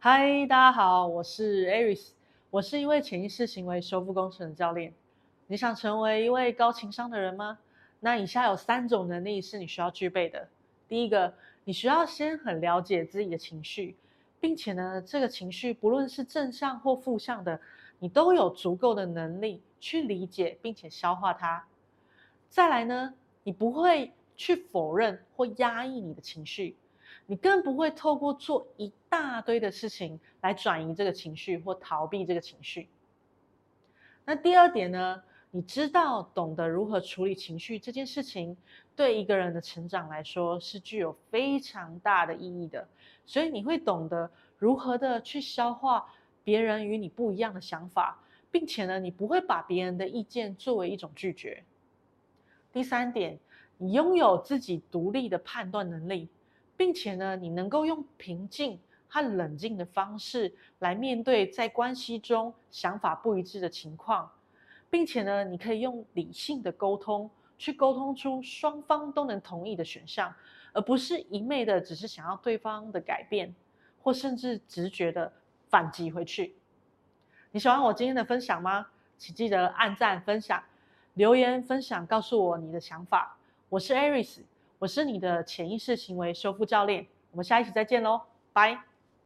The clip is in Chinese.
嗨，大家好，我是 Aris，我是一位潜意识行为修复工程的教练。你想成为一位高情商的人吗？那以下有三种能力是你需要具备的。第一个，你需要先很了解自己的情绪，并且呢，这个情绪不论是正向或负向的，你都有足够的能力去理解并且消化它。再来呢，你不会去否认或压抑你的情绪。你更不会透过做一大堆的事情来转移这个情绪或逃避这个情绪。那第二点呢？你知道懂得如何处理情绪这件事情，对一个人的成长来说是具有非常大的意义的。所以你会懂得如何的去消化别人与你不一样的想法，并且呢，你不会把别人的意见作为一种拒绝。第三点，你拥有自己独立的判断能力。并且呢，你能够用平静和冷静的方式来面对在关系中想法不一致的情况，并且呢，你可以用理性的沟通去沟通出双方都能同意的选项，而不是一昧的只是想要对方的改变，或甚至直觉的反击回去。你喜欢我今天的分享吗？请记得按赞、分享、留言、分享，告诉我你的想法。我是 Aris。我是你的潜意识行为修复教练，我们下一期再见喽，拜。